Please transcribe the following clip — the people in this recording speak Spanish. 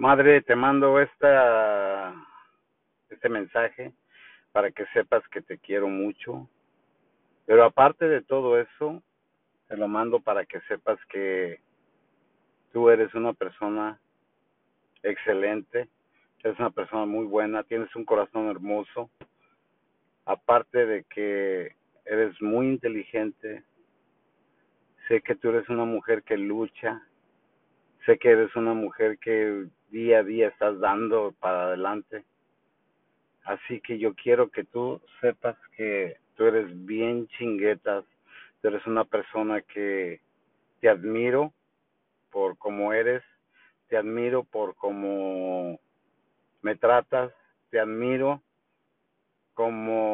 Madre, te mando esta, este mensaje para que sepas que te quiero mucho. Pero aparte de todo eso, te lo mando para que sepas que tú eres una persona excelente, eres una persona muy buena, tienes un corazón hermoso. Aparte de que eres muy inteligente, sé que tú eres una mujer que lucha, sé que eres una mujer que día a día estás dando para adelante. Así que yo quiero que tú sepas que tú eres bien chinguetas, tú eres una persona que te admiro por cómo eres, te admiro por cómo me tratas, te admiro como